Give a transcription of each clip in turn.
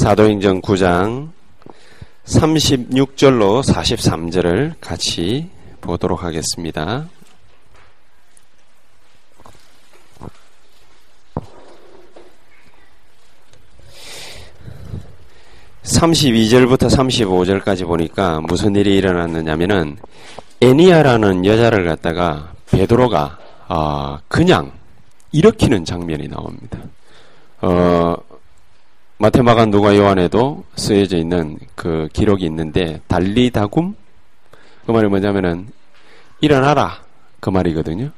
사도행전 9장 36절로 43절을 같이 보도록 하겠습니다. (32절부터 35절까지) 보니까 무슨 일이 일어났느냐면은 애니아라는 여자를 갖다가 베드로가 아, 그냥 일으키는 장면이 나옵니다. 어, 마테마가 누가 요한에도 쓰여져 있는 그 기록이 있는데 달리다굼 그 말이 뭐냐면은 일어나라 그 말이거든요.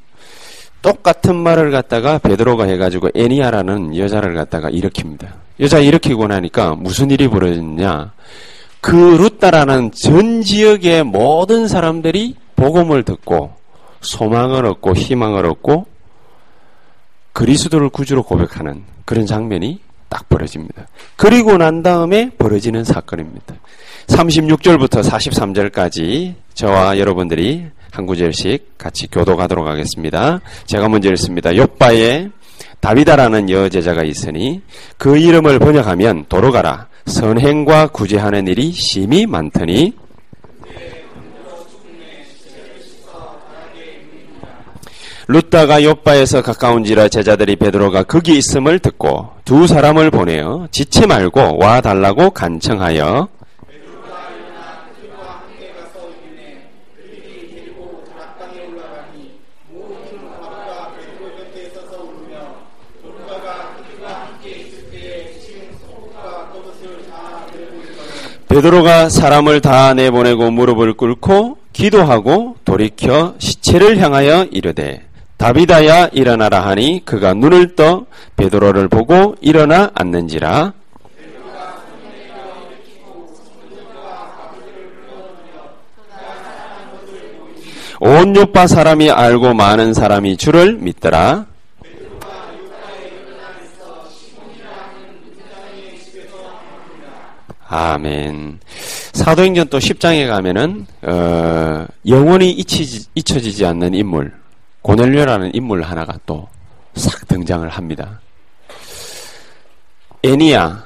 똑같은 말을 갖다가 베드로가 해가지고 애니아라는 여자를 갖다가 일으킵니다. 여자 일으키고 나니까 무슨 일이 벌어졌냐? 그 루따라는 전 지역의 모든 사람들이 복음을 듣고 소망을 얻고 희망을 얻고 그리스도를 구주로 고백하는 그런 장면이 딱 벌어집니다. 그리고 난 다음에 벌어지는 사건입니다. 36절부터 43절까지 저와 여러분들이 한 구절씩 같이 교도가도록 하겠습니다. 제가 먼저 읽습니다. 요바에 다비다라는 여제자가 있으니 그 이름을 번역하면 도로 가라 선행과 구제하는 일이 심히 많더니 루다가 요바에서 가까운지라 제자들이 베드로가 거기 있음을 듣고 두 사람을 보내어 지체 말고 와 달라고 간청하여 베드로가 사람을 다 내보내고 무릎을 꿇고 기도하고 돌이켜 시체를 향하여 이르되 다비다야 일어나라 하니 그가 눈을 떠 베드로를 보고 일어나 앉는지라 온 요파 사람이 알고 많은 사람이 주를 믿더라. 아멘. 사도행전 또 10장에 가면은 어, 영원히 잊히지, 잊혀지지 않는 인물 고넬료라는 인물 하나가 또 싹 등장을 합니다. 애니야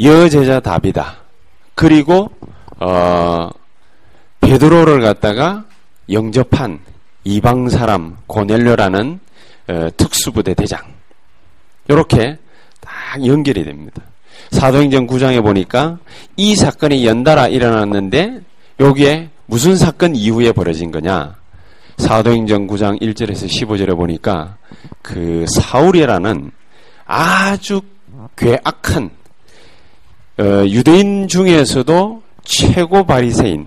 여제자 다비다 그리고 어, 베드로를 갖다가 영접한 이방 사람 고넬료라는 어, 특수부대 대장 이렇게 딱 연결이 됩니다. 사도행전 9장에 보니까 이 사건이 연달아 일어났는데 여기에 무슨 사건 이후에 벌어진 거냐? 사도행전 9장 1절에서 15절에 보니까 그 사울이라는 아주 괴악한 어, 유대인 중에서도 최고 바리새인,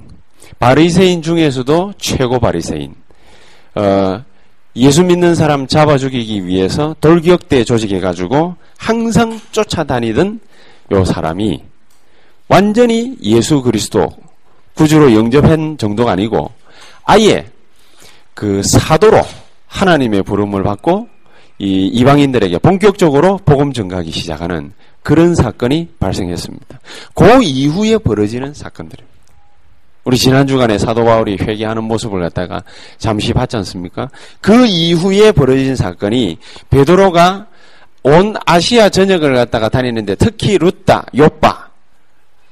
바리새인 중에서도 최고 바리새인, 어, 예수 믿는 사람 잡아 죽이기 위해서 돌기역대 조직해 가지고 항상 쫓아다니던 요 사람이 완전히 예수 그리스도 구주로 영접한 정도가 아니고 아예 그 사도로 하나님의 부름을 받고 이 이방인들에게 본격적으로 복음 전가하기 시작하는 그런 사건이 발생했습니다. 그 이후에 벌어지는 사건들입니다. 우리 지난 주간에 사도 바울이 회개하는 모습을 갖다가 잠시 봤지 않습니까? 그 이후에 벌어진 사건이 베드로가 온 아시아 전역을 갖다가 다니는데 특히 루따, 요빠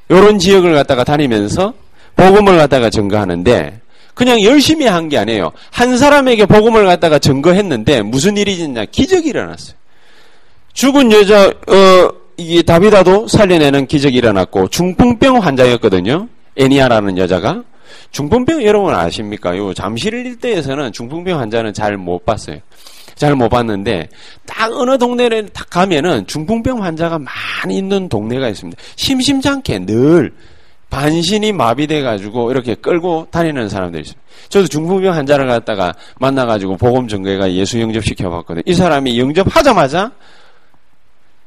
요런 지역을 갖다가 다니면서 복음을 갖다가 증거하는데 그냥 열심히 한 게 아니에요. 한 사람에게 복음을 갖다가 증거했는데 무슨 일이 있냐? 기적이 일어났어요. 죽은 여자 어 이게 다비다도 살려내는 기적이 일어났고 중풍병 환자였거든요. 애니아라는 여자가 중풍병 여러분 아십니까? 요 잠실 일대에서는 중풍병 환자는 잘 못 봤어요. 잘 못 봤는데 딱 어느 동네를 딱 가면은 중풍병 환자가 많이 있는 동네가 있습니다. 심심찮게 늘 반신이 마비돼 가지고 이렇게 끌고 다니는 사람들이 있어요. 저도 중풍병 환자를 갖다가 만나 가지고 보험 전교회가 예수 영접 시켜 봤거든요. 이 사람이 영접하자마자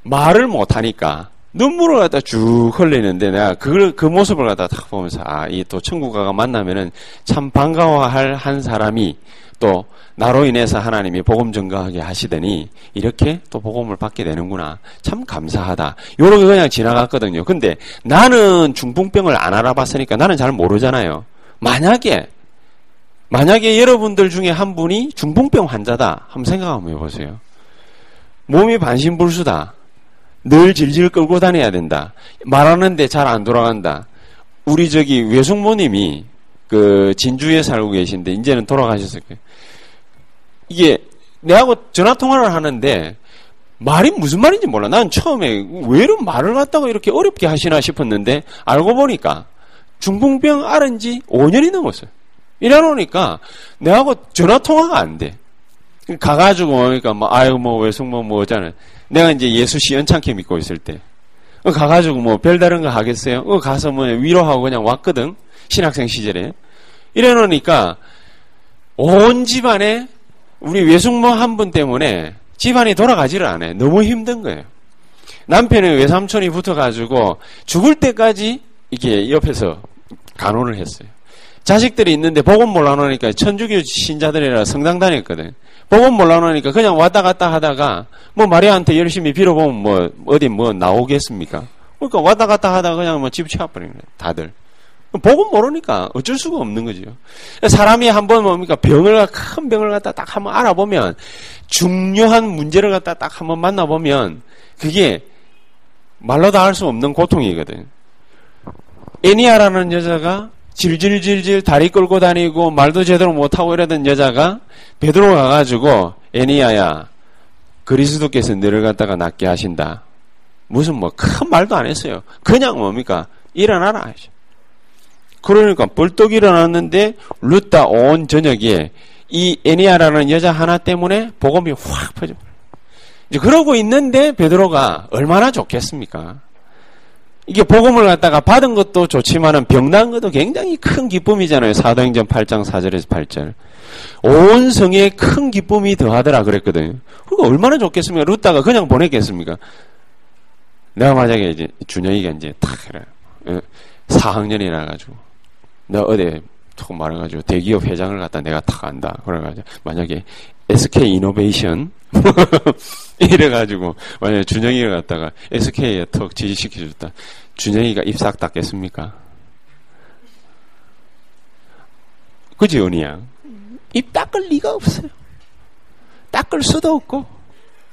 말을 못 하니까 눈물을 갖다 쭉 흘리는데 내가 그걸 그 모습을 갖다 딱 보면서 아 이 또 천국가가 만나면은 참 반가워할 한 사람이 또 나로 인해서 하나님이 복음 전가하게 하시더니 이렇게 또 복음을 받게 되는구나. 참 감사하다. 요렇게 그냥 지나갔거든요. 근데 나는 중풍병을 안 알아봤으니까 나는 잘 모르잖아요. 만약에 만약에 여러분들 중에 한 분이 중풍병 환자다. 한번 생각 한번 해보세요. 몸이 반신불수다. 늘 질질 끌고 다녀야 된다. 말하는데 잘 안 돌아간다. 우리 저기 외숙모님이 그 진주에 살고 계신데 이제는 돌아가셨을 거예요. 이게 내하고 전화 통화를 하는데 말이 무슨 말인지 몰라. 난 처음에 왜 이런 말을 갖다가 이렇게 어렵게 하시나 싶었는데 알고 보니까 중풍병 앓은 지 5년이 넘었어요. 이래놓으니까 내하고 전화 통화가 안 돼. 가가지고 그러니까 뭐 아유 뭐 외숙모 뭐 어쩌는 내가 이제 예수 씨 연창케 믿고 있을 때 가가지고 뭐 별다른 거 하겠어요? 어 가서 뭐 위로하고 그냥 왔거든 신학생 시절에 이래놓으니까 온 집안에 우리 외숙모 한 분 때문에 집안이 돌아가지를 않아요. 너무 힘든 거예요. 남편의 외삼촌이 붙어가지고 죽을 때까지 이게 옆에서 간호를 했어요. 자식들이 있는데 복음 몰라놓으니까 천주교 신자들이라 성당 다녔거든. 복음 몰라놓으니까 그냥 왔다 갔다 하다가 뭐 마리아한테 열심히 빌어보면 뭐 어디 뭐 나오겠습니까? 그러니까 왔다 갔다 하다가 그냥 뭐집 치워버리는 거예요. 다들. 복음 모르니까 어쩔 수가 없는 거죠. 사람이 한번 뭡니까 병을 큰 병을 갖다 딱 한번 알아보면 중요한 문제를 갖다 딱 한번 만나보면 그게 말로 다 할 수 없는 고통이거든. 애니아라는 여자가 질질질질 다리 끌고 다니고 말도 제대로 못하고 이러던 여자가 베드로 가가지고 애니아야 그리스도께서 너를 갖다가 낫게 하신다. 무슨 뭐 큰 말도 안 했어요. 그냥 뭡니까 일어나라 하죠. 그러니까 벌떡 일어났는데 루타 온 저녁에 이 애니아라는 여자 하나 때문에 복음이 확 퍼져. 이제 그러고 있는데 베드로가 얼마나 좋겠습니까? 이게 복음을 갖다가 받은 것도 좋지만은 병난 것도 굉장히 큰 기쁨이잖아요. 사도행전 8장 4절에서 8절. 온 성에 큰 기쁨이 더하더라 그랬거든요. 그거 얼마나 좋겠습니까? 루타가 그냥 보냈겠습니까? 내가 만약에 이제 준영이가 이제 탁 그래. 4학년이라 가지고 내가 어디 톡 말해가지고 대기업 회장을 갖다 내가 탁 안다. 그래가지고 만약에 SK 이노베이션 이래가지고 만약에 준영이를 갖다가 SK에 턱 지지시켜줬다. 준영이가 입싹 닦겠습니까? 그지 은희야? 입 닦을 리가 없어요. 닦을 수도 없고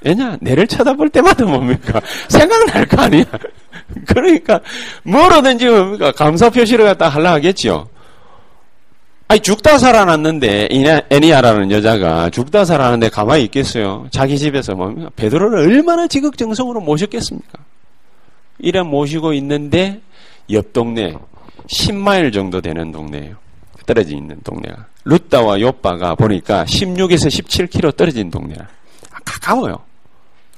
왜냐 내를 쳐다볼 때마다 뭡니까 생각날 거 아니야. 그러니까 뭐라든지 뭡니까 감사 표시를 갖다 하려 하겠지요. 아니 죽다 살아났는데 애니아라는 여자가 죽다 살아났는데 가만히 있겠어요. 자기 집에서 뭡니까 베드로를 얼마나 지극정성으로 모셨겠습니까? 이래 모시고 있는데 옆 동네 10마일 정도 되는 동네예요. 떨어져 있는 동네가. 루따와 요빠가 보니까 16에서 17km 떨어진 동네라. 아, 가까워요.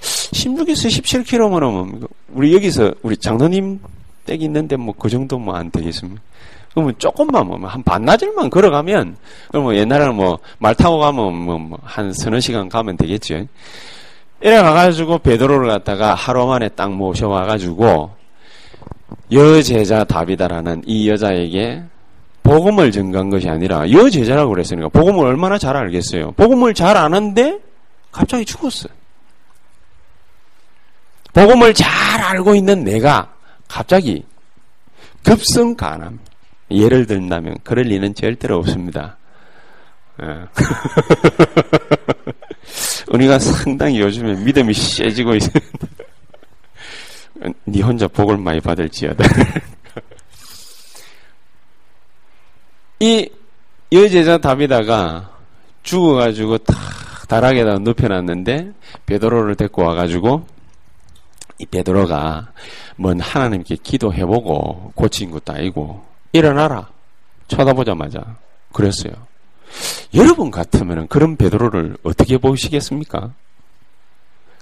16에서 17km면 뭡니까? 우리 여기서 우리 장로님 댁 있는데 뭐 그 정도 뭐 안 되겠습니까? 그러면 조금만 뭐 한 반나절만 걸어가면 그러면 옛날에는 뭐 말 타고 가면 뭐한 뭐 서너 시간 가면 되겠죠. 이래 가가지고 베드로를 갖다가 하루 만에 딱 모셔와가지고 여제자 다비다라는 이 여자에게 복음을 전가한 것이 아니라 여제자라고 그랬으니까 복음을 얼마나 잘 알겠어요. 복음을 잘 아는데 갑자기 죽었어요. 복음을 잘 알고 있는 내가 갑자기 급성 간암. 예를 든다면 그럴 리는 절대로 없습니다. 우리가 상당히 요즘에 믿음이 세지고 있는데 네 혼자 복을 많이 받을지어다. 이 여제자 다비다가 죽어가지고 탁 다락에다 눕혀놨는데 베드로를 데리고 와가지고 이 베드로가 뭔 하나님께 기도해보고 고친 것도 아니고 일어나라 쳐다보자마자 그랬어요. 여러분 같으면 그런 베드로를 어떻게 보시겠습니까?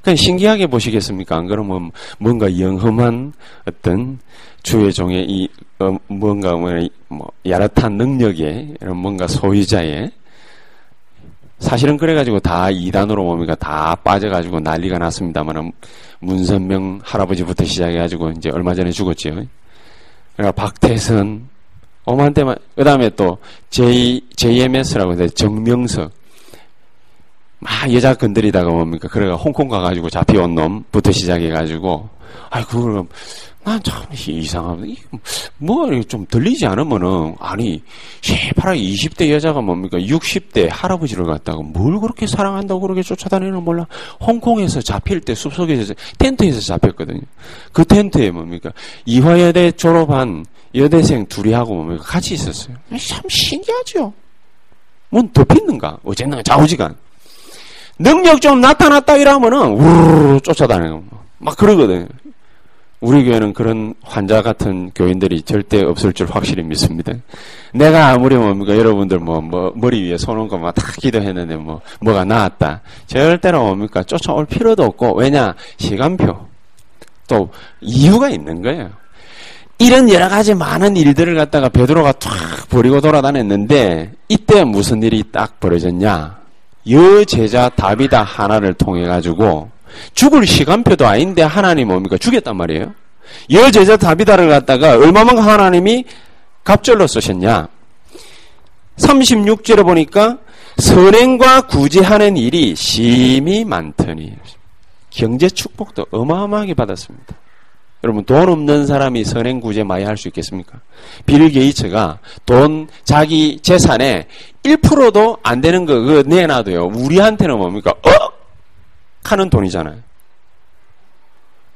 그냥 신기하게 보시겠습니까? 안 그러면 뭔가 영험한 어떤 주의 종의 이 어, 뭔가 뭐 야릇한 능력의 이런 뭔가 소유자의 사실은 그래가지고 다 이단으로 뭡니까 다 빠져가지고 난리가 났습니다만 문선명 할아버지부터 시작해가지고 이제 얼마 전에 죽었지요. 그러니까 박태선 어마한테만 그 다음에 또 J JMS라고 해서 정명석 막 여자 건드리다가 뭡니까 그래가 홍콩 가가지고 잡혀온 놈부터 시작해가지고 아이 그걸 난참 이상하다. 뭐좀 들리지 않으면은 아니 새파랗게 20대 여자가 뭡니까 60대 할아버지를 갖다가 뭘 그렇게 사랑한다고 그렇게 쫓아다니는 몰라. 홍콩에서 잡힐 때 숲속에서 텐트에서 잡혔거든요. 그 텐트에 뭡니까 이화여대 졸업한 여대생 둘이 하고 뭡니까 같이 있었어요. 참 신기하죠. 뭔 덮있는가? 어쨌든 좌우지간. 능력 좀 나타났다 이러면은 우르르 쫓아다니고 막 그러거든요. 우리 교회는 그런 환자 같은 교인들이 절대 없을 줄 확실히 믿습니다. 내가 아무리 뭡니까 여러분들 뭐, 뭐 머리 위에 손 얹고 막다 기도했는데 뭐 뭐가 나았다. 절대로 뭡니까 쫓아올 필요도 없고 왜냐 시간표 또 이유가 있는 거예요. 이런 여러 가지 많은 일들을 갖다가 베드로가 탁 버리고 돌아다녔는데 이때 무슨 일이 딱 벌어졌냐? 여제자 다비다 하나를 통해 가지고 죽을 시간표도 아닌데 하나님 뭡니까? 죽였단 말이에요. 여제자 다비다를 갖다가 얼마만큼 하나님이 갑절로 쓰셨냐? 36절에 보니까 선행과 구제하는 일이 심히 많더니 경제 축복도 어마어마하게 받았습니다. 여러분 돈 없는 사람이 선행 구제 많이 할 수 있겠습니까? 빌 게이츠가 돈 자기 재산에 1%도 안 되는 거 그거 내놔도요. 우리한테는 뭡니까? 어? 하는 돈이잖아요.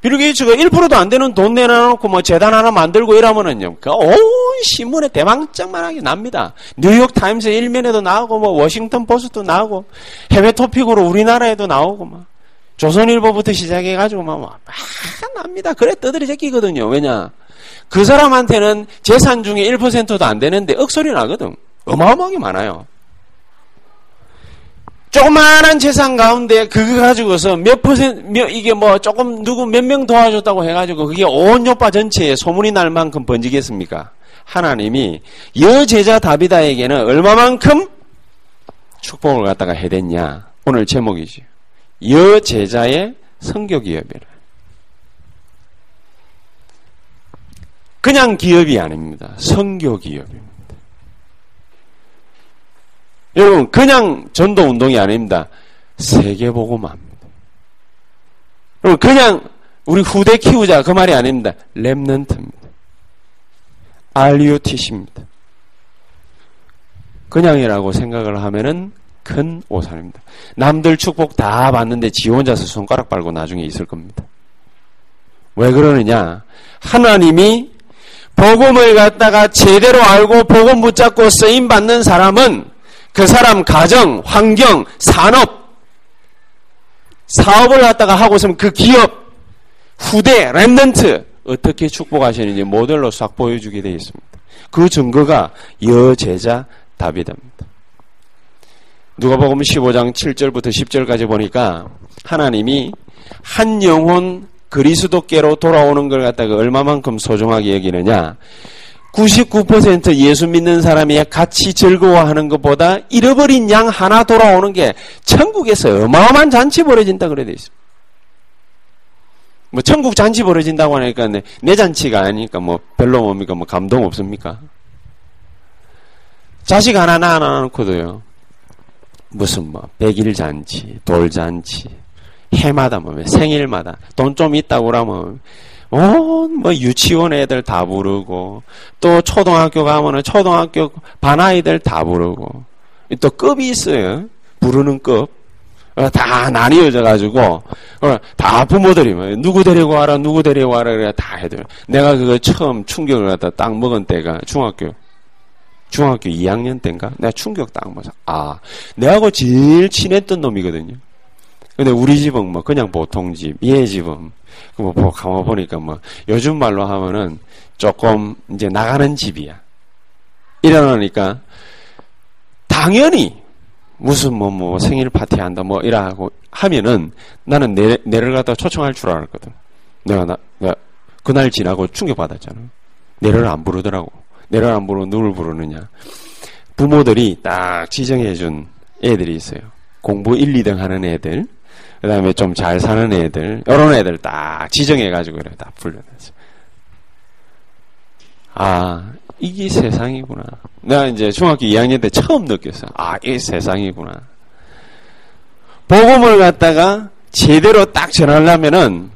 빌 게이츠가 1%도 안 되는 돈 내놔놓고 뭐 재단 하나 만들고 이러면은요. 그 온 신문에 대문짝만하게 납니다. 뉴욕 타임스 일면에도 나오고 뭐 워싱턴 포스트도 나오고 해외 토픽으로 우리나라에도 나오고 막 조선일보부터 시작해가지고 막, 막 납니다. 그래 떠들이 새끼거든요. 왜냐? 그 사람한테는 재산 중에 1%도 안 되는데 억소리 나거든. 어마어마하게 많아요. 조그마한 재산 가운데 그거 가지고서 몇 퍼센트, 몇, 이게 뭐 조금 누구 몇 명 도와줬다고 해가지고 그게 온 요파 전체에 소문이 날 만큼 번지겠습니까? 하나님이 여제자 다비다에게는 얼마만큼 축복을 갖다가 해댔냐? 오늘 제목이지. 여제자의 성교 기업이라. 그냥 기업이 아닙니다. 성교 기업입니다. 여러분, 그냥 전도 운동이 아닙니다. 세계보고마입니다. 여러분, 그냥 우리 후대 키우자 그 말이 아닙니다. 랩넌트입니다. RUTC입니다. 그냥이라고 생각을 하면은 큰 오산입니다. 남들 축복 다 받는데 지 혼자서 손가락 빨고 나중에 있을 겁니다. 왜 그러느냐? 하나님이 복음을 갖다가 제대로 알고 복음 붙잡고 쓰임 받는 사람은 그 사람 가정, 환경, 산업, 사업을 갖다가 하고 있으면 그 기업, 후대, 랩런트 어떻게 축복하시는지 모델로 싹 보여주게 되어 있습니다. 그 증거가 여제자 다비드입니다. 누가복음 15장 7절부터 10절까지 보니까 하나님이 한 영혼 그리스도께로 돌아오는 걸 갖다가 얼마만큼 소중하게 여기느냐. 99% 예수 믿는 사람이 같이 즐거워하는 것보다 잃어버린 양 하나 돌아오는 게 천국에서 어마어마한 잔치 벌어진다 그래 돼 있습니다. 뭐 천국 잔치 벌어진다고 하니까 내, 내 잔치가 아니니까 뭐 별로 뭡니까 뭐 감동 없습니까? 자식 하나 낳아 놓고도요. 무슨 뭐 백일 잔치, 돌 잔치, 해마다 뭐 생일마다 돈 좀 있다고 그러면 온뭐 유치원 애들 다 부르고 또 초등학교 가면은 초등학교 반 아이들 다 부르고 또 급이 있어요. 부르는 급. 어, 다 나뉘어져 가지고 어, 다 부모들이 뭐 누구 데리고 와라 누구 데리고 와라 그래 다 해들. 내가 그거 처음 충격을 갖다 딱 먹은 때가 중학교 중학교 2학년 때인가? 내가 충격 딱 먹어. 아, 내하고 제일 친했던 놈이거든요. 근데 우리 집은 뭐 그냥 보통 집, 얘 집은 뭐 가만 보니까 뭐 요즘 말로 하면은 조금 이제 나가는 집이야. 다 당연히 무슨 뭐뭐 생일 파티 한다 뭐 이라고 하면은 나는 내, 내를 갖다 초청할 줄 알았거든. 내가 나 내가 그날 지나고 충격 받았잖아. 내를 안 부르더라고. 내를 안 부르고 누굴 부르느냐. 부모들이 딱 지정해준 애들이 있어요. 공부 1, 2등 하는 애들, 그 다음에 좀 잘 사는 애들, 이런 애들 딱 지정해가지고 그래, 딱 불러냈어. 아, 이게 세상이구나. 내가 이제 중학교 2학년 때 처음 느꼈어. 아, 이게 세상이구나. 복음을 갖다가 제대로 딱 전하려면은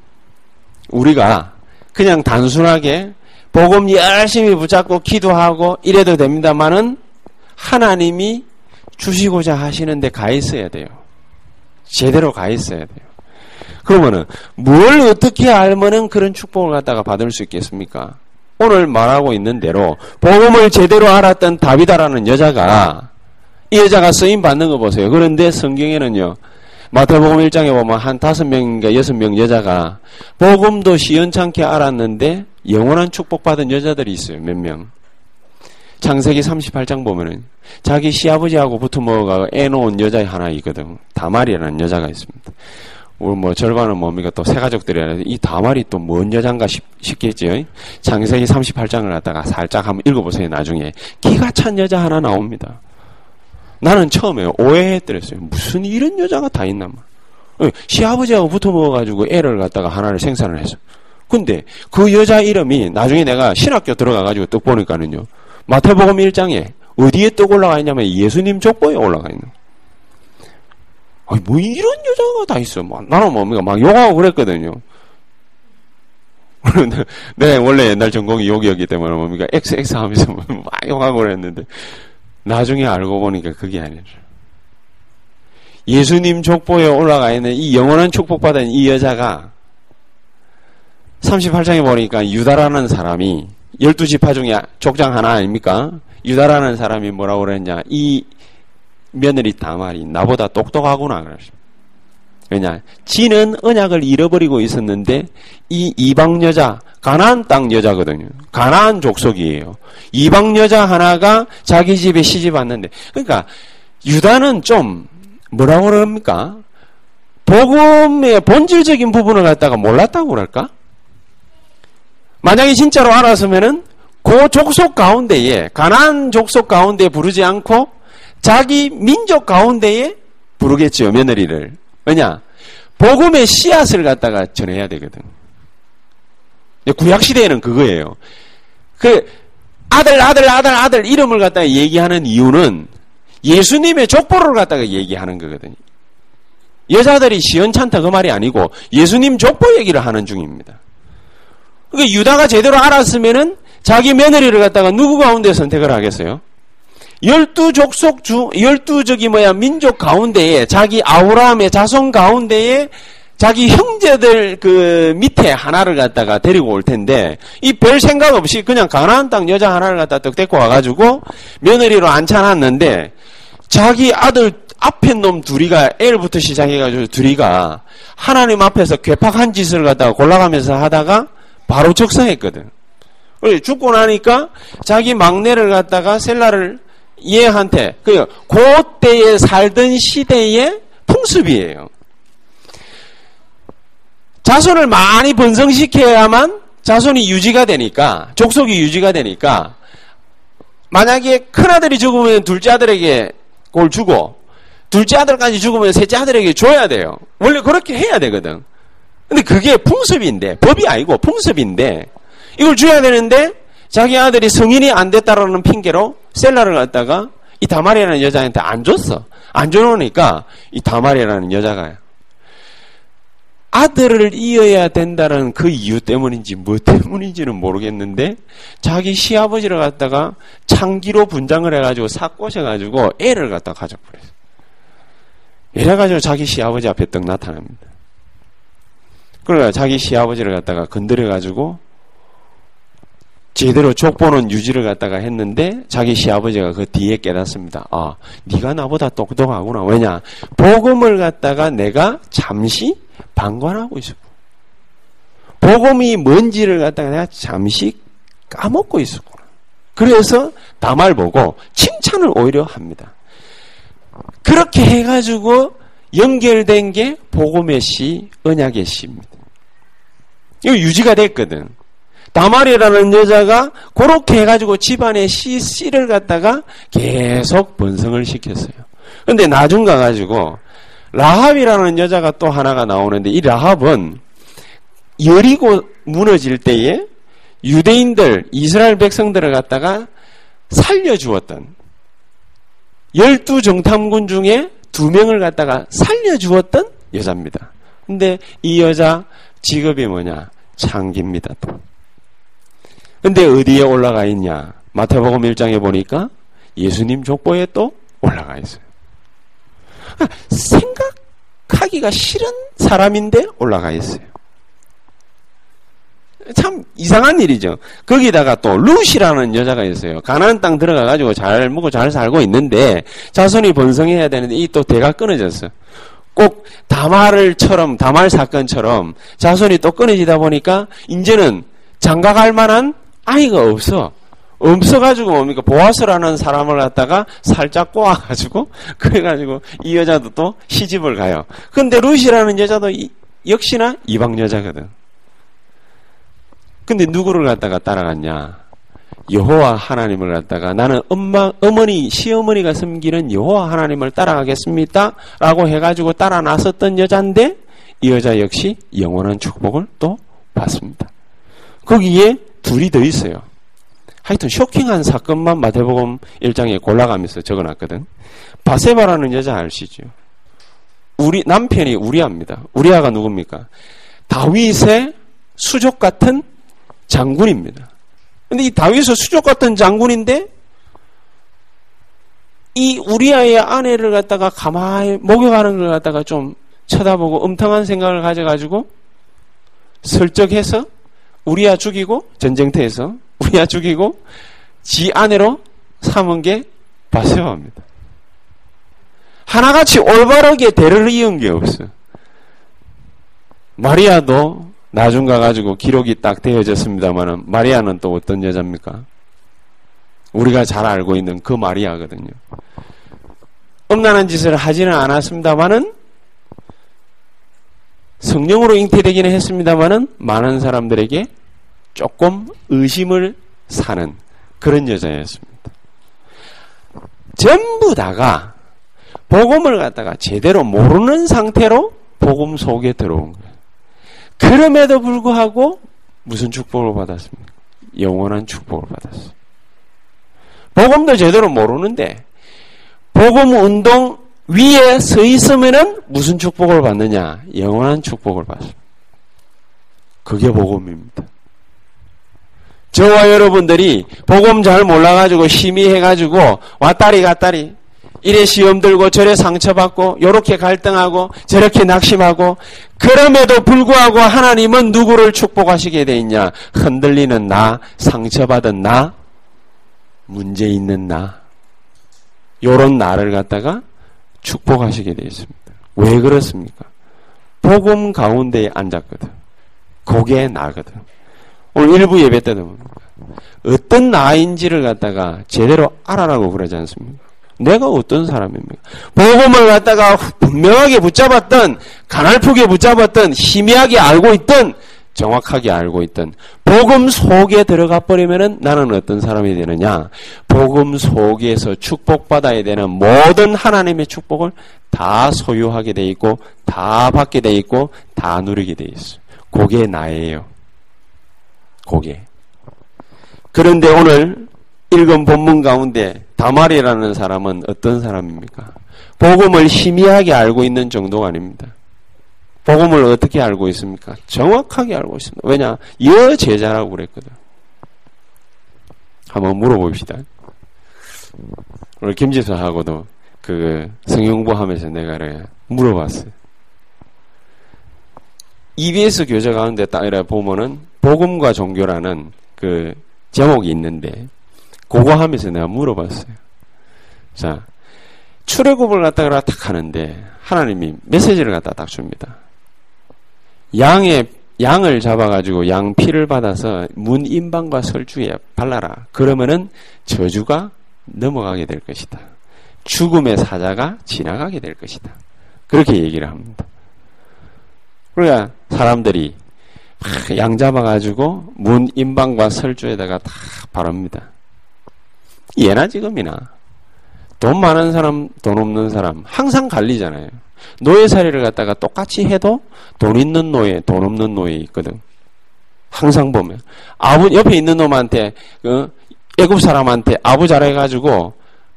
우리가 그냥 단순하게 복음 열심히 붙잡고 기도하고 이래도 됩니다만은 하나님이 주시고자 하시는데 가 있어야 돼요. 제대로 가 있어야 돼요. 그러면은 뭘 어떻게 알면은 그런 축복을 갖다가 받을 수 있겠습니까? 오늘 말하고 있는 대로 복음을 제대로 알았던 다비다라는 여자가 이 여자가 쓰임 받는 거 보세요. 그런데 성경에는요. 마태복음 1장에 보면 한 다섯 명인가 여섯 명 여자가 복음도 시원찮게 알았는데 영원한 축복받은 여자들이 있어요. 몇 명. 창세기 38장 보면은 자기 시아버지하고 붙어 먹어가 애 놓은 여자 하나 있거든. 다말이라는 여자가 있습니다. 우리 뭐 절반은 뭡니까 또 새 가족들이 이 다말이 또 뭔 여잔가 싶, 겠지요 창세기 38장을 갖다가 살짝 한번 읽어보세요. 나중에 기가 찬 여자 하나 나옵니다. 나는 처음에 오해했더랬어요. 무슨 이런 여자가 다 있나 말. 시아버지하고 붙어 먹어가지고 애를 갖다가 하나를 생산을 했어. 근데 그 여자 이름이 나중에 내가 신학교 들어가가지고 떡 보니까는요. 마태복음 1장에 어디에 떡 올라가 있냐면 예수님 족보에 올라가 있는. 아니 뭐 이런 여자가 다 있어. 뭐 나는 뭡니까 막 욕하고 그랬거든요. 네, 원래 옛날 전공이 욕이었기 때문에 뭡니까 XX 하면서 막 욕하고 그랬는데 나중에 알고 보니까 그게 아니죠. 예수님 족보에 올라가 있는 이 영원한 축복받은 이 여자가 38장에 보니까 유다라는 사람이 12지파 중에 족장 하나 아닙니까? 유다라는 사람이 뭐라고 그랬냐. 이 며느리 다말이 나보다 똑똑하구나. 그랬습니다. 왜냐? 지는 언약을 잃어버리고 있었는데 이 이방 여자 가나안 땅 여자거든요. 가나안 족속이에요. 이방 여자 하나가 자기 집에 시집 왔는데 그러니까 유다는 좀 뭐라고 그럽니까? 복음의 본질적인 부분을 갖다가 몰랐다고 그럴까? 만약에 진짜로 알았으면은 그 족속 가운데에 가나안 족속 가운데 부르지 않고 자기 민족 가운데에 부르겠죠 며느리를 왜냐 복음의 씨앗을 갖다가 전해야 되거든. 구약 시대에는 그거예요. 그 아들 아들 아들 아들 이름을 갖다가 얘기하는 이유는 예수님의 족보를 갖다가 얘기하는 거거든요. 여자들이 시원찮다 그 말이 아니고 예수님 족보 얘기를 하는 중입니다. 그러니까 유다가 제대로 알았으면은 자기 며느리를 갖다가 누구 가운데 선택을 하겠어요? 열두 족속 중, 열두 저기 뭐야, 민족 가운데에 자기 아우라함의 자손 가운데에 자기 형제들 그 밑에 하나를 갖다가 데리고 올 텐데 이 별 생각 없이 그냥 가나안 땅 여자 하나를 갖다 떡 데리고 와가지고 며느리로 앉혀놨는데 자기 아들 앞에 놈 둘이가 L부터 시작해가지고 둘이가 하나님 앞에서 괴팍한 짓을 갖다가 골라가면서 하다가 바로 적성했거든. 죽고 나니까 자기 막내를 갖다가 셀라를 얘한테 그 그때에 살던 시대의 풍습이에요. 자손을 많이 번성시켜야만 자손이 유지가 되니까 족속이 유지가 되니까 만약에 큰 아들이 죽으면 둘째 아들에게 그걸 주고 둘째 아들까지 죽으면 셋째 아들에게 줘야 돼요. 원래 그렇게 해야 되거든. 근데 그게 풍습인데 법이 아니고 풍습인데 이걸 줘야 되는데 자기 아들이 성인이 안 됐다라는 핑계로 셀라를 갖다가 이 다말이라는 여자한테 안 줬어. 안 줘놓으니까 이 다말이라는 여자가 아들을 이어야 된다는 그 이유 때문인지 뭐 때문인지는 모르겠는데 자기 시아버지를 갖다가 창기로 분장을 해가지고 삭 꼬셔가지고 애를 갖다 가져버렸어. 이래가지고 자기 시아버지 앞에 떡 나타납니다. 그러니까 자기 시아버지를 갖다가 건드려 가지고 제대로 족보는 유지를 갖다가 했는데 자기 시아버지가 그 뒤에 깨닫습니다. 아, 네가 나보다 똑똑하구나. 왜냐? 복음을 갖다가 내가 잠시 방관하고 있었고 복음이 뭔지를 갖다가 내가 잠시 까먹고 있었구나. 그래서 다말 보고 칭찬을 오히려 합니다. 그렇게 해가지고 연결된 게 복음의 시, 언약의 시입니다. 이거 유지가 됐거든. 다말이라는 여자가 그렇게 해가지고 집안의 씨, 씨를 갖다가 계속 번성을 시켰어요. 근데 나중 가가지고 라합이라는 여자가 또 하나가 나오는데 이 라합은 여리고 무너질 때에 유대인들, 이스라엘 백성들을 갖다가 살려주었던 열두 정탐군 중에 두 명을 갖다가 살려주었던 여자입니다. 근데 이 여자 직업이 뭐냐? 창기입니다. 근데 어디에 올라가 있냐? 마태복음 1장에 보니까 예수님 족보에 또 올라가 있어요. 아, 생각하기가 싫은 사람인데 올라가 있어요. 참 이상한 일이죠. 거기다가 또 루시라는 여자가 있어요. 가나안 땅 들어가 가지고 잘 먹고 잘 살고 있는데 자손이 번성해야 되는데 이 또 대가 끊어졌어. 꼭 다말을처럼 다말 사건처럼 자손이 또 끊어지다 보니까 이제는 장가갈 만한 아이가 없어. 없어가지고 뭡니까 보아스라는 사람을 갖다가 살짝 꼬아가지고 그래가지고 이 여자도 또 시집을 가요. 근데 루시라는 여자도 이, 역시나 이방 여자거든. 근데 누구를 갖다가 따라갔냐? 여호와 하나님을 갖다가 나는 엄마 어머니 시어머니가 섬기는 여호와 하나님을 따라가겠습니다. 라고 해가지고 따라 나섰던 여자인데 이 여자 역시 영원한 축복을 또 받습니다. 거기에 둘이 더 있어요. 하여튼 쇼킹한 사건만 마태복음 1장에 골라가면서 적어놨거든. 바세바라는 여자 아시죠? 우리 남편이 우리아입니다. 우리아가 누굽니까? 다윗의 수족 같은 장군입니다. 근데 이 다윗의 수족 같은 장군인데 이 우리아의 아내를 갖다가 가만히 목욕하는 걸 갖다가 좀 쳐다보고 음탕한 생각을 가져가지고 설적해서 우리아 죽이고 전쟁터에서 우리아 죽이고 지 아내로 삼은 게 바세바입니다. 하나같이 올바르게 대를 이은 게 없어. 마리아도 나중 가가지고 기록이 딱 되어졌습니다만은 마리아는 또 어떤 여자입니까? 우리가 잘 알고 있는 그 마리아거든요. 음란한 짓을 하지는 않았습니다만은 성령으로 잉태되기는 했습니다만은 많은 사람들에게 조금 의심을 사는 그런 여자였습니다. 전부 다가 복음을 갖다가 제대로 모르는 상태로 복음 속에 들어온 거예요. 그럼에도 불구하고 무슨 축복을 받았습니까? 영원한 축복을 받았어요. 복음도 제대로 모르는데 복음 운동 위에 서 있으면은 무슨 축복을 받느냐? 영원한 축복을 받습니다. 그게 복음입니다. 저와 여러분들이 복음 잘 몰라가지고 희미해가지고 왔다리 갔다리 이래 시험 들고 저래 상처받고 요렇게 갈등하고 저렇게 낙심하고 그럼에도 불구하고 하나님은 누구를 축복하시게 돼 있냐? 흔들리는 나, 상처받은 나, 문제 있는 나. 요런 나를 갖다가 축복하시게 되어 있습니다. 왜 그렇습니까? 복음 가운데에 앉았거든. 그게 나거든. 오늘 일부 예배 때도 어떤 나인지를 갖다가 제대로 알아라고 그러지 않습니까? 내가 어떤 사람입니까? 복음을 갖다가 분명하게 붙잡았던, 가날프게 붙잡았던, 희미하게 알고 있던, 정확하게 알고 있던 복음 속에 들어가 버리면은 나는 어떤 사람이 되느냐? 복음 속에서 축복받아야 되는 모든 하나님의 축복을 다 소유하게 돼 있고 다 받게 돼 있고 다 누리게 돼 있어. 그게 나예요. 그게. 그런데 오늘 읽은 본문 가운데 다말이라는 사람은 어떤 사람입니까? 복음을 희미하게 알고 있는 정도가 아닙니다. 복음을 어떻게 알고 있습니까? 정확하게 알고 있습니다. 왜냐? 여제자라고 그랬거든. 한번 물어봅시다. 오늘 김지수하고도 그 성경부하면서 내가 그래 물어봤어요. EBS 교재 가운데 딱 이래 보면은 복음과 종교라는 그 제목이 있는데 그거 하면서 내가 물어봤어요. 자, 출애굽을 갖다가 딱 하는데 하나님이 메시지를 갖다 딱 줍니다. 양의 양을 잡아가지고 양 피를 받아서 문 인방과 설주에 발라라. 그러면은 저주가 넘어가게 될 것이다. 죽음의 사자가 지나가게 될 것이다. 그렇게 얘기를 합니다. 그러니까 사람들이 양 잡아가지고 문 인방과 설주에다가 다 바릅니다. 예나 지금이나 돈 많은 사람, 돈 없는 사람 항상 갈리잖아요. 노예살이를 갖다가 똑같이 해도 돈 있는 노예, 돈 없는 노예 있거든. 항상 보면 아부 옆에 있는 놈한테 그 애굽 사람한테 아부 잘해가지고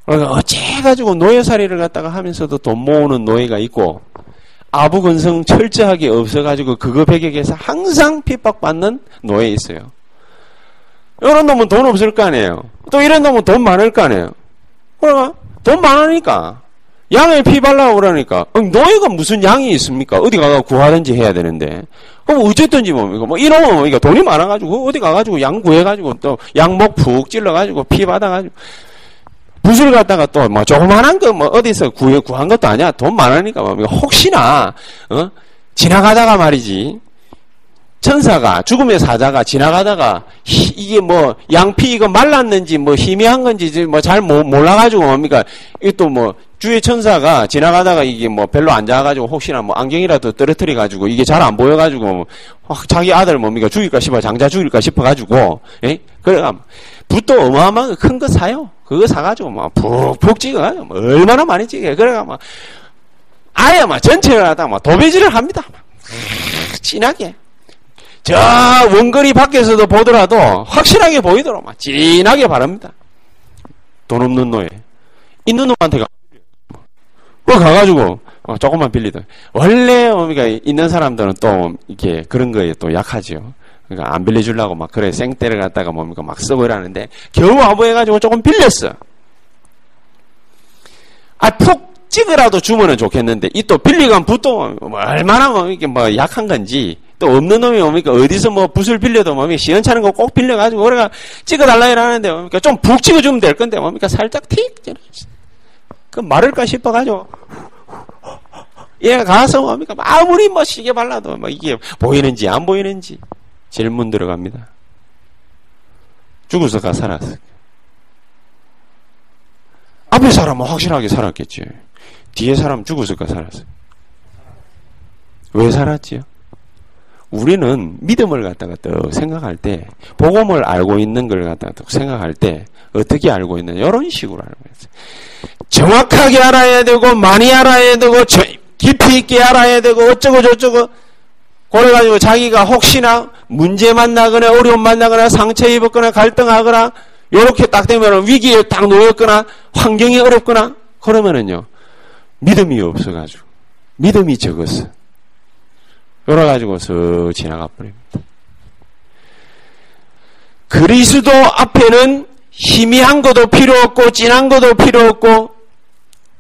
그러니까 어째 가지고 노예살이를 갖다가 하면서도 돈 모으는 노예가 있고 아부 근성 철저하게 없어가지고 그거 배격에서 항상 핍박받는 노예 있어요. 이런 놈은 돈 없을 거 아니에요. 또 이런 놈은 돈 많을 거 아니에요. 그러니까 돈 많으니까 양을 피 발라고 그러니까 노예가 무슨 양이 있습니까? 어디 가서 구하든지 해야 되는데 그럼 어쨌든지 뭡니까? 뭐 이놈은 뭡니까? 돈이 많아가지고 어디 가가지고 양 구해가지고 또 양목 푹 찔러가지고 피 받아가지고 붓을 갖다가 또 뭐 조그만한 거 뭐 어디서 구해 구한 것도 아니야. 돈 많으니까 뭡니까? 혹시나 어? 지나가다가 말이지 천사가 죽음의 사자가 지나가다가 히, 이게 뭐 양피 이거 말랐는지 뭐 희미한 건지 뭐 잘 몰라가지고 뭡니까? 이또 뭐 주의 천사가 지나가다가 이게 뭐 별로 앉아가지고 혹시나 뭐 안경이라도 떨어뜨려 가지고 이게 잘 안 보여가지고 뭐 자기 아들 뭡니까? 죽일까 싶어 장자 죽일까 싶어가지고 예? 그래가 붓도 어마어마하게 큰거 사요. 그거 사가지고 막 푹푹 찍어가지고 뭐 얼마나 많이 찍어요. 그래가 막 아예 막 전체를 하다 막 도배질을 합니다. 막. 진하게 저 원거리 밖에서도 보더라도 확실하게 막 진하게 바랍니다. 돈 없는 노예. 있는 놈한테 가. 그 가가지고 어, 조금만 빌리다. 원래 그러니까 있는 사람들은 또 이렇게 그런 거에 또 약하죠. 그러니까 안 빌려주려고 막 그래 생떼를 갖다가 뭡니까 막 써버리는데 겨우 아부해가지고 조금 빌렸어. 아푹 찍으라도 주면은 좋겠는데 이 또 빌리간 붓도 뭐 얼마나 뭐 이게 뭐 약한 건지 또 없는 놈이 뭡니까 어디서 뭐 붓을 빌려도 뭡니까 시원찮은 거 꼭 빌려가지고 우리가 찍어달라 이러는데 뭡니까 좀 푹 찍어주면 될 건데 뭡니까 살짝 틱 그 마를까 싶어가지고 얘가 가서 뭡니까 아무리 뭐 시계 발라도 뭐 이게 보이는지 안 보이는지 질문 들어갑니다. 죽어서 가 살았어. 앞에 사람은 확실하게 살았겠지. 뒤에 사람 죽었을까 살았어요. 왜 살았지요? 우리는 믿음을 갖다가 또 생각할 때, 복음을 알고 있는 걸 갖다가 또 생각할 때, 어떻게 알고 있느냐, 이런 식으로 알고 있어요. 정확하게 알아야 되고, 많이 알아야 되고, 깊이 있게 알아야 되고, 어쩌고저쩌고, 그래가지고 자기가 혹시나 문제 만나거나, 어려움 만나거나, 상처 입었거나, 갈등하거나, 요렇게 딱 되면 위기에 딱 놓였거나, 환경이 어렵거나, 그러면은요, 믿음이 없어가지고, 믿음이 적었어. 열어가지고서 지나가 버립니다. 그리스도 앞에는 희미한 것도 필요 없고 진한 것도 필요 없고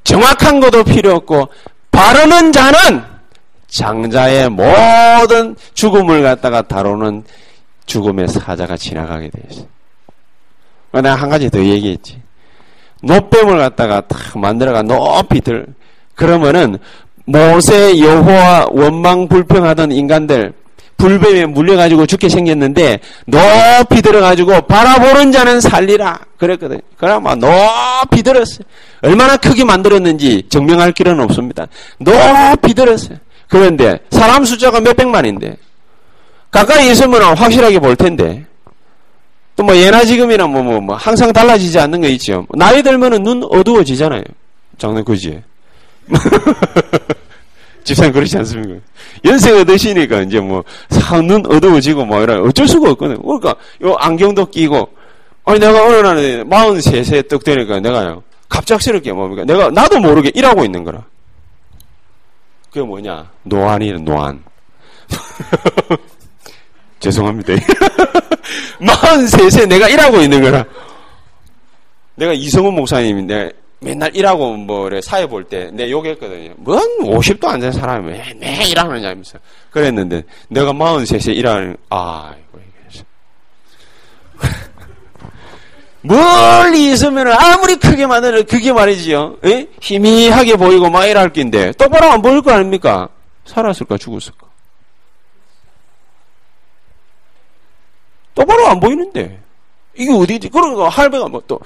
정확한 것도 필요 없고 바르는 자는 장자의 모든 죽음을 갖다가 다루는 죽음의 사자가 지나가게 되어 있어요. 내가 한 가지 더 얘기했지. 노뱀을 갖다가 탁 만들어가 높이 들 그러면은 모세, 여호와 원망 불평하던 인간들 불뱀에 물려가지고 죽게 생겼는데 높이 들어가지고 바라보는 자는 살리라 그랬거든. 그러면 높이 들었어요. 얼마나 크게 만들었는지 증명할 길은 없습니다. 높이 들었어요. 그런데 사람 숫자가 몇백만인데 가까이 있으면 확실하게 볼 텐데 또 뭐 예나 지금이나 뭐, 뭐, 뭐, 항상 달라지지 않는 거 있죠. 나이 들면은 눈 어두워지잖아요. 장난 그지? 집사님 그렇지 않습니까? 연세가 드시니까 이제 뭐, 눈 어두워지고 뭐, 이런, 어쩔 수가 없거든요. 그러니까, 요 안경도 끼고, 아니, 내가 어느 날에 43세 떡 되니까 내가요, 갑작스럽게 뭡니까? 내가, 나도 모르게 일하고 있는 거라. 그게 뭐냐? 노안이는 노안. 죄송합니다. 43세 내가 일하고 있는 거라. 내가 이성훈 목사님인데, 맨날 일하고 뭐 사회 볼 때 내 욕했거든요. 뭔 50도 안 된 사람이 왜, 왜 일하느냐 하면서 그랬는데 내가 43세 일하는 아이고 멀리 있으면 아무리 크게 만들어 그게 말이지요. 에? 희미하게 보이고 막 일할 낀데 똑바로 안 보일 거 아닙니까? 살았을까 죽었을까? 똑바로 안 보이는데 이게 어디지? 그러니까 할배가 뭐 또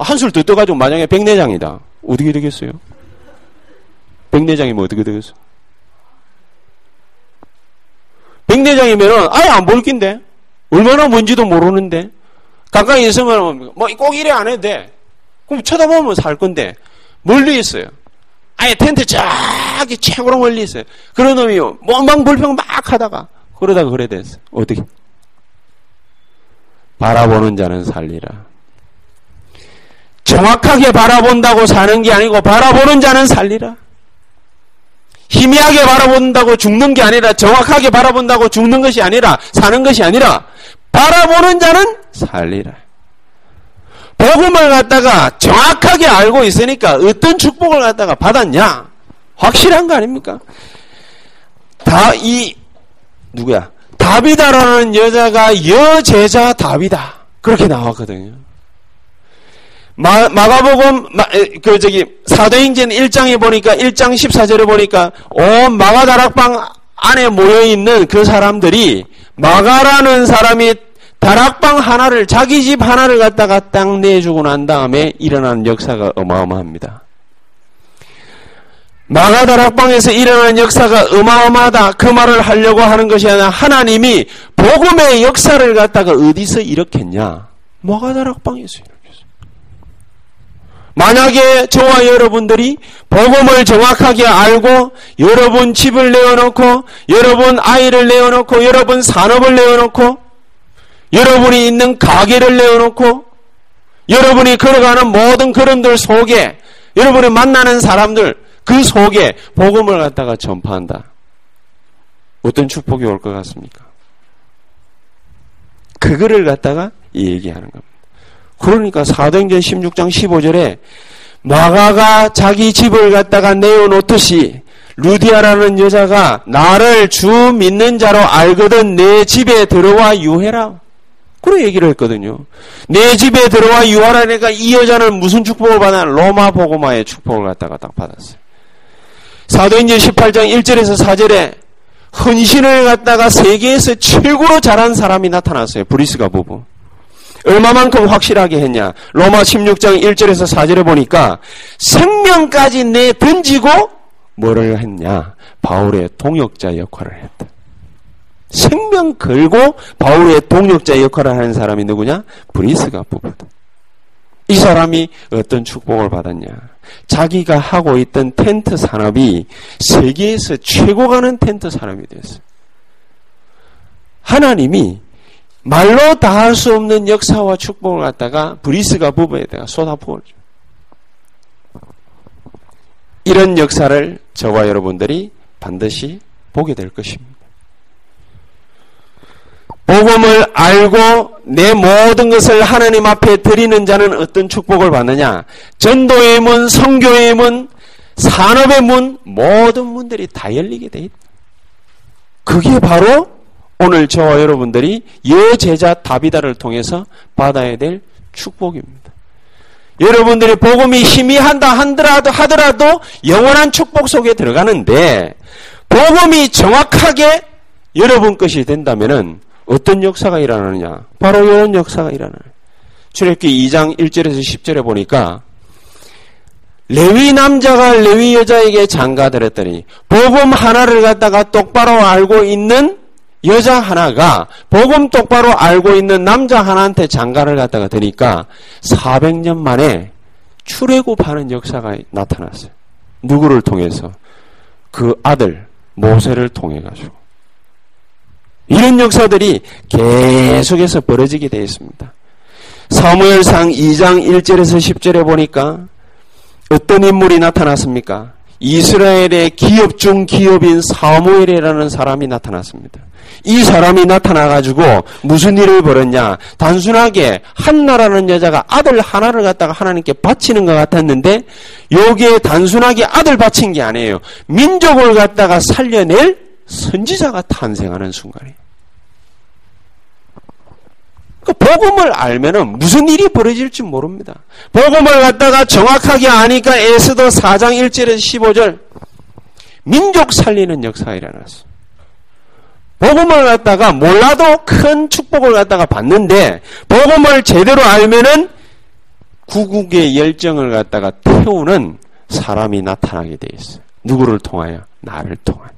한술 더 떠가지고 만약에 백내장이다. 어떻게 되겠어요? 백내장이면 어떻게 되겠어? 백내장이면은 아예 안 보일 낀데 얼마나 뭔지도 모르는데 가까이 있으면 뭐 꼭 이래 안 해도 돼. 그럼 쳐다보면 살 건데 멀리 있어요. 아예 텐트 저기 최고로 멀리 있어요. 그런 놈이 멍멍 불평 막 하다가 그러다가 그래 됐어. 어떻게? 바라보는 자는 살리라. 정확하게 바라본다고 사는 게 아니고 바라보는 자는 살리라. 희미하게 바라본다고 죽는 게 아니라 정확하게 바라본다고 죽는 것이 아니라 사는 것이 아니라 바라보는 자는 살리라. 복음을 갖다가 정확하게 알고 있으니까 어떤 축복을 갖다가 받았냐? 확실한 거 아닙니까? 다 이 누구야? 다비다라는 여자가 여제자 다비다. 그렇게 나왔거든요. 마, 마가복음, 마, 그, 저기, 사도행전 1장에 보니까, 1장 14절에 보니까, 온 마가 다락방 안에 모여 있는 그 사람들이, 마가라는 사람이 다락방 하나를, 자기 집 하나를 갖다가 딱 내주고 난 다음에 일어나는 역사가 어마어마합니다. 마가 다락방에서 일어나는 역사가 어마어마하다. 그 말을 하려고 하는 것이 아니라 하나님이 복음의 역사를 갖다가 어디서 일으켰냐? 마가 다락방에서 일으켰어요. 만약에 저와 여러분들이 복음을 정확하게 알고 여러분 집을 내어놓고 여러분 아이를 내어놓고 여러분 산업을 내어놓고 여러분이 있는 가게를 내어놓고 여러분이 걸어가는 모든 걸음들 속에 여러분이 만나는 사람들 그 속에 복음을 갖다가 전파한다. 어떤 축복이 올 것 같습니까? 그거를 갖다가 얘기하는 겁니다. 그러니까 사도행전 16장 15절에 마가가 자기 집을 갖다가 내어놓듯이 루디아라는 여자가 나를 주 믿는 자로 알거든 내 집에 들어와 유해라. 그런 얘기를 했거든요. 내 집에 들어와 유하라니까 이 여자는 무슨 축복을 받아? 로마 보고마의 축복을 갖다가 딱 받았어요. 사도행전 18장 1절에서 4절에 헌신을 갖다가 세계에서 최고로 잘한 사람이 나타났어요. 브리스가 부부. 얼마만큼 확실하게 했냐? 로마 16장 1절에서 4절에 보니까 생명까지 내 던지고 뭐를 했냐? 바울의 동역자 역할을 했다. 생명 걸고 바울의 동역자 역할을 하는 사람이 누구냐? 브리스가 부부다. 이 사람이 어떤 축복을 받았냐? 자기가 하고 있던 텐트 산업이 세계에서 최고 가는 텐트 산업이 됐어요. 하나님이 말로 다 할 수 없는 역사와 축복을 갖다가 브리스가 부부에다가 쏟아부어줘. 이런 역사를 저와 여러분들이 반드시 보게 될 것입니다. 복음을 알고 내 모든 것을 하나님 앞에 드리는 자는 어떤 축복을 받느냐? 전도의 문, 성교의 문, 산업의 문, 모든 문들이 다 열리게 돼 있다. 그게 바로 오늘 저와 여러분들이 여제자 다비다를 통해서 받아야 될 축복입니다. 여러분들이 복음이 희미한다 하더라도 하더라도 영원한 축복 속에 들어가는데 복음이 정확하게 여러분 것이 된다면은 어떤 역사가 일어나느냐? 바로 이런 역사가 일어나요. 출애굽기 2장 1절에서 10절에 보니까 레위 남자가 레위 여자에게 장가들었더니 복음 하나를 갖다가 똑바로 알고 있는 여자 하나가 복음 똑바로 알고 있는 남자 하나한테 장가를 갖다가 드니까 400년 만에 출애굽하는 역사가 나타났어요. 누구를 통해서? 그 아들 모세를 통해 가지고. 이런 역사들이 계속해서 벌어지게 되어 있습니다. 사무엘상 2장 1절에서 10절에 보니까 어떤 인물이 나타났습니까? 이스라엘의 기업 중 기업인 사무엘이라는 사람이 나타났습니다. 이 사람이 나타나가지고 무슨 일을 벌였냐? 단순하게 한나라는 여자가 아들 하나를 갖다가 하나님께 바치는 것 같았는데 여기에 단순하게 아들 바친 게 아니에요. 민족을 갖다가 살려낼 선지자가 탄생하는 순간이에요. 그 복음을 알면은 무슨 일이 벌어질지 모릅니다. 복음을 갖다가 정확하게 아니까 에스더 4장 1절에서 15절 민족 살리는 역사가 일어났어. 복음을 갖다가 몰라도 큰 축복을 갖다가 받는데 복음을 제대로 알면은 구국의 열정을 갖다가 태우는 사람이 나타나게 돼 있어요. 누구를 통하여? 나를 통하여.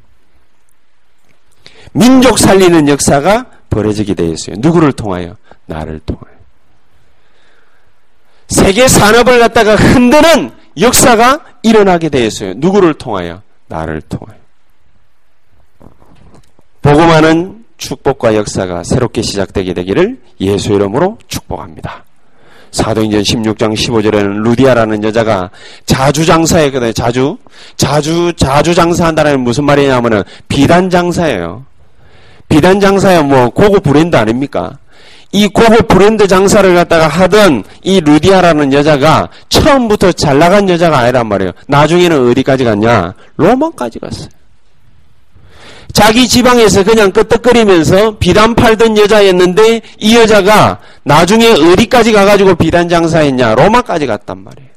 민족 살리는 역사가 벌어지게 돼 있어요. 누구를 통하여? 나를 통하여. 세계 산업을 갖다가 흔드는 역사가 일어나게 돼 있어요. 누구를 통하여? 나를 통하여. 복음하는 축복과 역사가 새롭게 시작되게 되기를 예수 이름으로 축복합니다. 사도행전 16장 15절에는 루디아라는 여자가 자주 장사했거든요. 자주. 자주, 자주 장사한다는 무슨 말이냐면은 비단 장사예요. 비단 장사야 뭐 고급 브랜드 아닙니까? 이 고급 브랜드 장사를 갖다가 하던 이 루디아라는 여자가 처음부터 잘 나간 여자가 아니란 말이에요. 나중에는 어디까지 갔냐? 로마까지 갔어요. 자기 지방에서 그냥 끄떡거리면서 비단 팔던 여자였는데 이 여자가 나중에 어디까지 가가지고 비단 장사했냐? 로마까지 갔단 말이에요.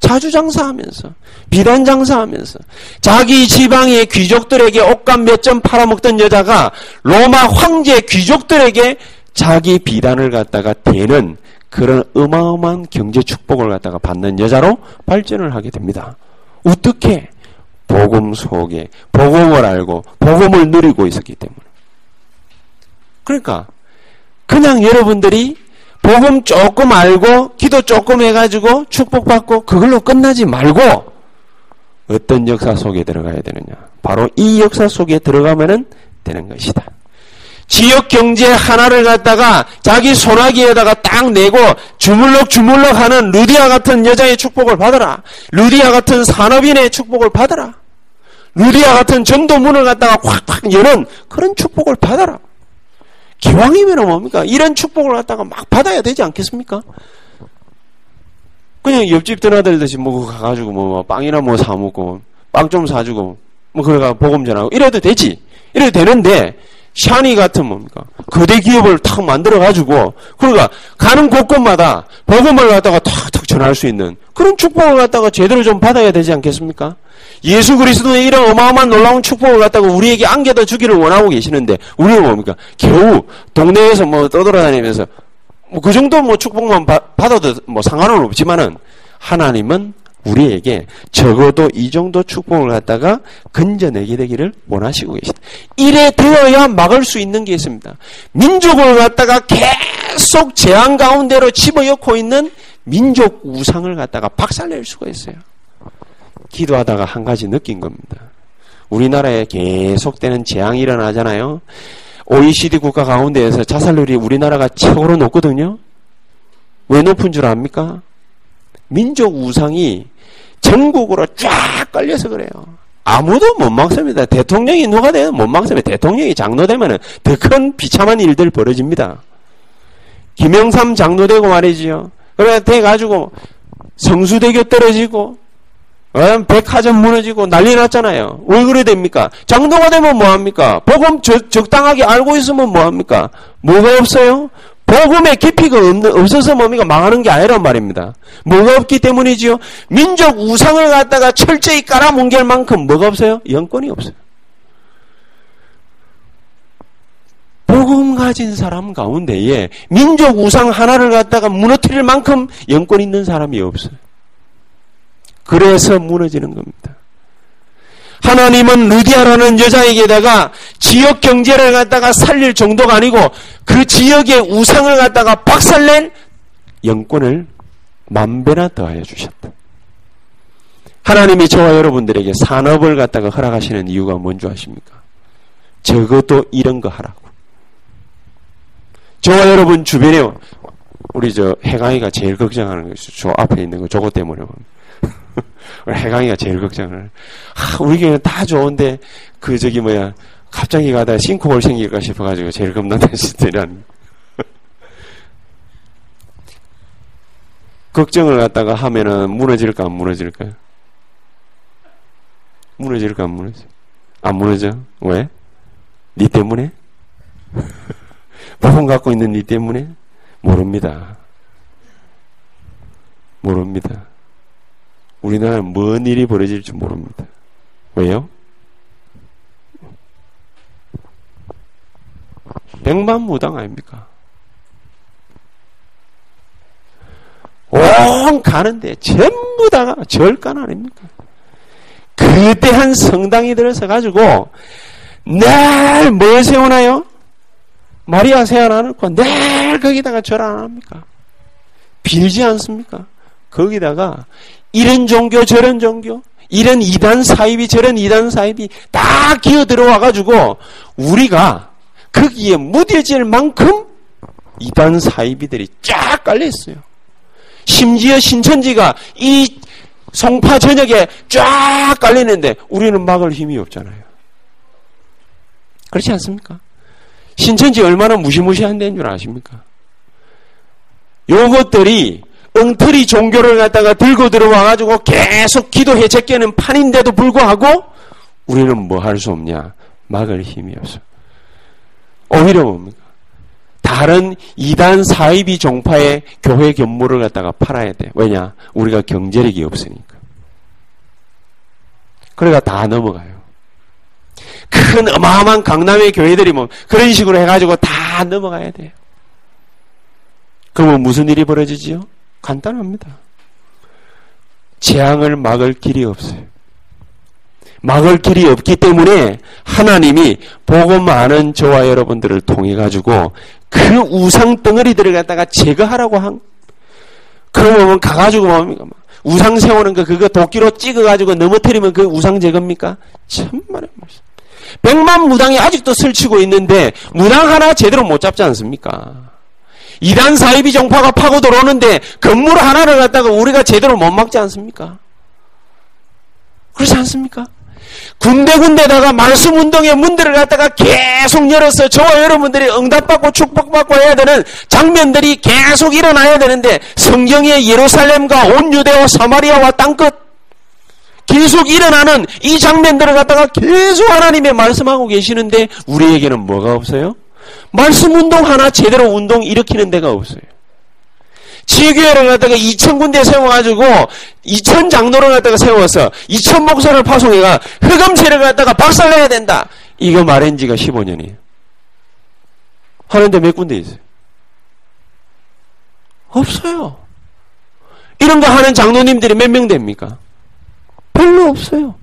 자주 장사하면서 비단 장사하면서 자기 지방의 귀족들에게 옷감 몇점 팔아먹던 여자가 로마 황제 귀족들에게 자기 비단을 갖다가 대는 그런 어마어마한 경제 축복을 갖다가 받는 여자로 발전을 하게 됩니다. 어떻게? 복음 속에 복음을 알고 복음을 누리고 있었기 때문에. 그러니까 그냥 여러분들이 복음 조금 알고 기도 조금 해가지고 축복받고 그걸로 끝나지 말고 어떤 역사 속에 들어가야 되느냐. 바로 이 역사 속에 들어가면 되는 것이다. 지역 경제 하나를 갖다가 자기 소나기에다가 딱 내고 주물럭 주물럭 하는 루디아 같은 여자의 축복을 받아라. 루디아 같은 산업인의 축복을 받아라. 루디아 같은 전도문을 갖다가 확확 여는 그런 축복을 받아라. 기왕이면 뭡니까? 이런 축복을 갖다가 막 받아야 되지 않겠습니까? 그냥 옆집 드나들듯이 뭐 가가지고 뭐 빵이나 뭐 사먹고 빵 좀 사주고 뭐 그래가 복음 전하고 이래도 되지. 이래도 되는데 샤니 같은 뭡니까? 거대 기업을 탁 만들어가지고, 그러니까 가는 곳곳마다 복음을 갖다가 탁탁 전할 수 있는 그런 축복을 갖다가 제대로 좀 받아야 되지 않겠습니까? 예수 그리스도의 이런 어마어마한 놀라운 축복을 갖다가 우리에게 안겨다 주기를 원하고 계시는데, 우리는 뭡니까? 겨우 동네에서 뭐 떠돌아다니면서, 뭐 그 정도 뭐 축복만 받, 받아도 뭐 상관은 없지만은, 하나님은 우리에게 적어도 이 정도 축복을 갖다가 건져내게 되기를 원하시고 계시다. 이래 되어야 막을 수 있는 게 있습니다. 민족을 갖다가 계속 재앙 가운데로 집어넣고 있는 민족 우상을 갖다가 박살낼 수가 있어요. 기도하다가 한 가지 느낀 겁니다. 우리나라에 계속되는 재앙이 일어나잖아요. OECD 국가 가운데에서 자살률이 우리나라가 최고로 높거든요. 왜 높은 줄 압니까? 민족 우상이 전국으로 쫙 깔려서 그래요. 아무도 못 막습니다. 대통령이 누가 되면 못 막습니다. 대통령이 장로되면 더 큰 비참한 일들 벌어집니다. 김영삼 장로되고 말이지요. 그래 돼가지고 성수대교 떨어지고 어? 백화점 무너지고 난리 났잖아요. 왜 그래 됩니까? 장로가 되면 뭐합니까? 복음 적, 적당하게 알고 있으면 뭐합니까? 뭐가 없어요? 복음의 깊이가 없어서 뭡니까? 망하는 게 아니란 말입니다. 뭐가 없기 때문이지요? 민족 우상을 갖다가 철저히 깔아뭉갤 만큼 뭐가 없어요? 영권이 없어요. 복음 가진 사람 가운데에 민족 우상 하나를 갖다가 무너뜨릴 만큼 영권 있는 사람이 없어요. 그래서 무너지는 겁니다. 하나님은 루디아라는 여자에게다가 지역 경제를 갖다가 살릴 정도가 아니고 그 지역의 우상을 갖다가 박살낸 영권을 만배나 더하여 주셨다. 하나님이 저와 여러분들에게 산업을 갖다가 허락하시는 이유가 뭔지 아십니까? 적어도 이런 거 하라고. 저와 여러분 주변에 우리 저 해강이가 제일 걱정하는 것이 저 앞에 있는 거 저거 때문에 해강이가 제일 걱정을. 아, 우리 교회는 다 좋은데, 그, 저기, 뭐야, 갑자기 가다 싱크홀 생길까 싶어가지고 제일 겁나는 시들이란. 걱정을 갖다가 하면은 무너질까, 안 무너질까? 무너질까, 안 무너져? 안 무너져? 왜? 니 때문에? 복음 갖고 있는 니 때문에? 모릅니다. 모릅니다. 우리나라는 뭔 일이 벌어질지 모릅니다. 왜요? 백만무당 아닙니까? 온총 가는데 전부 다가 절간 아닙니까? 그때한 성당이 들어서 가지고 늘 뭘 세워놔요? 마리아 세워놔놓고 늘 거기다가 절 안 합니까? 빌지 않습니까? 거기다가 이런 종교 저런 종교 이런 이단 사입이 저런 이단 사입이 다 기어 들어와 가지고 우리가 거기에 무뎌질 만큼 이단 사이비들이 쫙 깔려 있어요. 심지어 신천지가 이 송파 전역에 쫙 깔리는데 우리는 막을 힘이 없잖아요. 그렇지 않습니까? 신천지 얼마나 무시무시한 데인 줄 아십니까? 요것들이 엉터리 종교를 갖다가 들고 들어와가지고 계속 기도해 제끼는 판인데도 불구하고 우리는 뭐 할 수 없냐? 막을 힘이 없어. 오히려 뭡니까? 다른 이단 사이비 종파의 교회 견물을 갖다가 팔아야 돼. 왜냐? 우리가 경제력이 없으니까. 그러니까 다 넘어가요. 큰 어마어마한 강남의 교회들이 뭐 그런 식으로 해가지고 다 넘어가야 돼요. 그러면 무슨 일이 벌어지지요? 간단합니다. 재앙을 막을 길이 없어요. 막을 길이 없기 때문에 하나님이 복음 아는 저와 여러분들을 통해 가지고 그 우상 덩어리들을 갖다가 제거하라고 한 그러면 가가지고 뭡니까? 우상 세우는 거 그거 도끼로 찍어가지고 넘어뜨리면 그 우상 제거입니까? 천만의 말씀. 백만 무당이 아직도 설치고 있는데 무당 하나 제대로 못 잡지 않습니까? 이단 사이비 정파가 파고 들어오는데 건물 하나를 갖다가 우리가 제대로 못 막지 않습니까? 그렇지 않습니까? 군데군데다가 말씀 운동의 문들을 갖다가 계속 열어서 저와 여러분들이 응답받고 축복받고 해야 되는 장면들이 계속 일어나야 되는데 성경의 예루살렘과 온 유대와 사마리아와 땅끝 계속 일어나는 이 장면들을 갖다가 계속 하나님의 말씀하고 계시는데 우리에게는 뭐가 없어요? 말씀 운동 하나 제대로 운동 일으키는 데가 없어요. 지교회를 갖다가 2천 군데 세워가지고 2천 장로를 갖다가 세워서 2천 목사를 파송해가 흑암체를 갖다가 박살내야 된다. 이거 말한 지가 15년이에요. 하는데 몇 군데 있어요? 없어요. 이런 거 하는 장로님들이 몇 명 됩니까? 별로 없어요.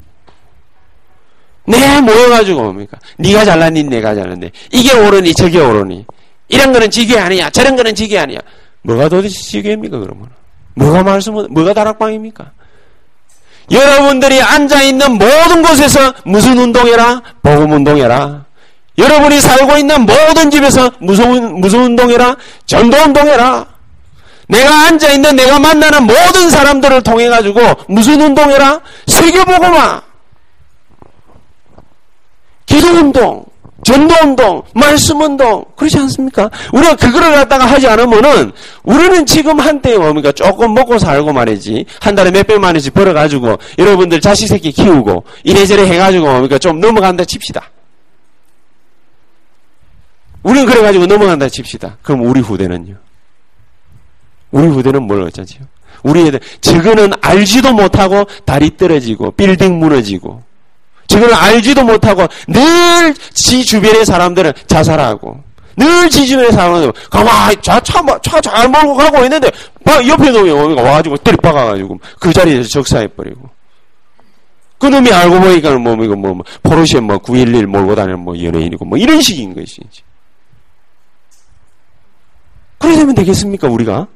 내 모여가지고 뭡니까? 네가 잘났니 내가 잘났네. 이게 옳으니 저게 옳으니. 이런 거는 지교 아니야. 저런 거는 지교 아니야. 뭐가 도대체 지교입니까 그러면? 뭐가 말씀은 뭐가 다락방입니까? 여러분들이 앉아 있는 모든 곳에서 무슨 운동해라? 복음 운동해라. 여러분이 살고 있는 모든 집에서 무슨 무슨 운동해라? 전도 운동해라. 내가 앉아 있는 내가 만나는 모든 사람들을 통해 가지고 무슨 운동해라? 세계 복음화. 기도 운동. 전도운동, 말씀운동, 그렇지 않습니까? 우리가 그거를 갖다가 하지 않으면은, 우리는 지금 한때 뭡니까? 조금 먹고 살고 말이지. 한 달에 몇 백만 원씩 벌어가지고, 여러분들 자식 새끼 키우고, 이래저래 해가지고 뭡니까? 좀 넘어간다 칩시다. 우리는 그래가지고 넘어간다 칩시다. 그럼 우리 후대는요? 우리 후대는 뭘 어쩌지요? 우리 애들, 저거는 알지도 못하고, 다리 떨어지고, 빌딩 무너지고, 저걸 알지도 못하고 늘 지 주변의 사람들은 자살하고 늘 지 주변의 사람들은 가만히 차잘 몰고 가고 있는데 옆에 놈이 와가지고 때리박아가지고 그 자리에서 적사해버리고 그 놈이 알고 보니까 뭐 이거 뭐, 뭐 포르쉐 뭐 911 몰고 다니는 뭐 연예인이고 뭐 이런 식인 것이지. 그래 되면 되겠습니까 우리가?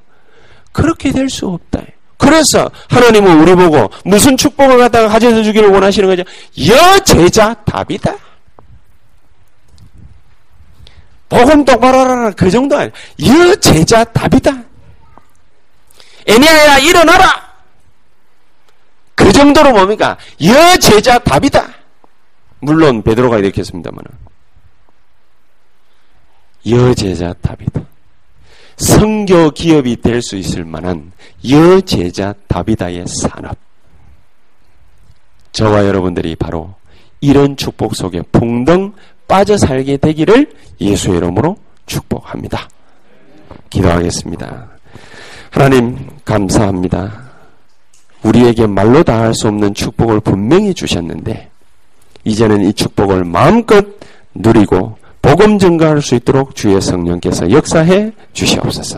그렇게 될 수 없다. 그래서 하나님은 우리 보고 무슨 축복을 갖다가 가져다 주기를 원하시는 거죠? 여 제자 답이다. 복음 똑바로 하라 그 정도 아니야. 여 제자 답이다. 애니아야 일어나라. 그 정도로 뭡니까? 여 제자 답이다. 물론 베드로가 이렇게 했습니다만 여 제자 답이다. 성교 기업이 될 수 있을 만한 여제자 다비다의 산업. 저와 여러분들이 바로 이런 축복 속에 풍덩 빠져 살게 되기를 예수의 이름으로 축복합니다. 기도하겠습니다. 하나님, 감사합니다. 우리에게 말로 다 할 수 없는 축복을 분명히 주셨는데, 이제는 이 축복을 마음껏 누리고 복음 증가할 수 있도록 주의 성령께서 역사해 주시옵소서.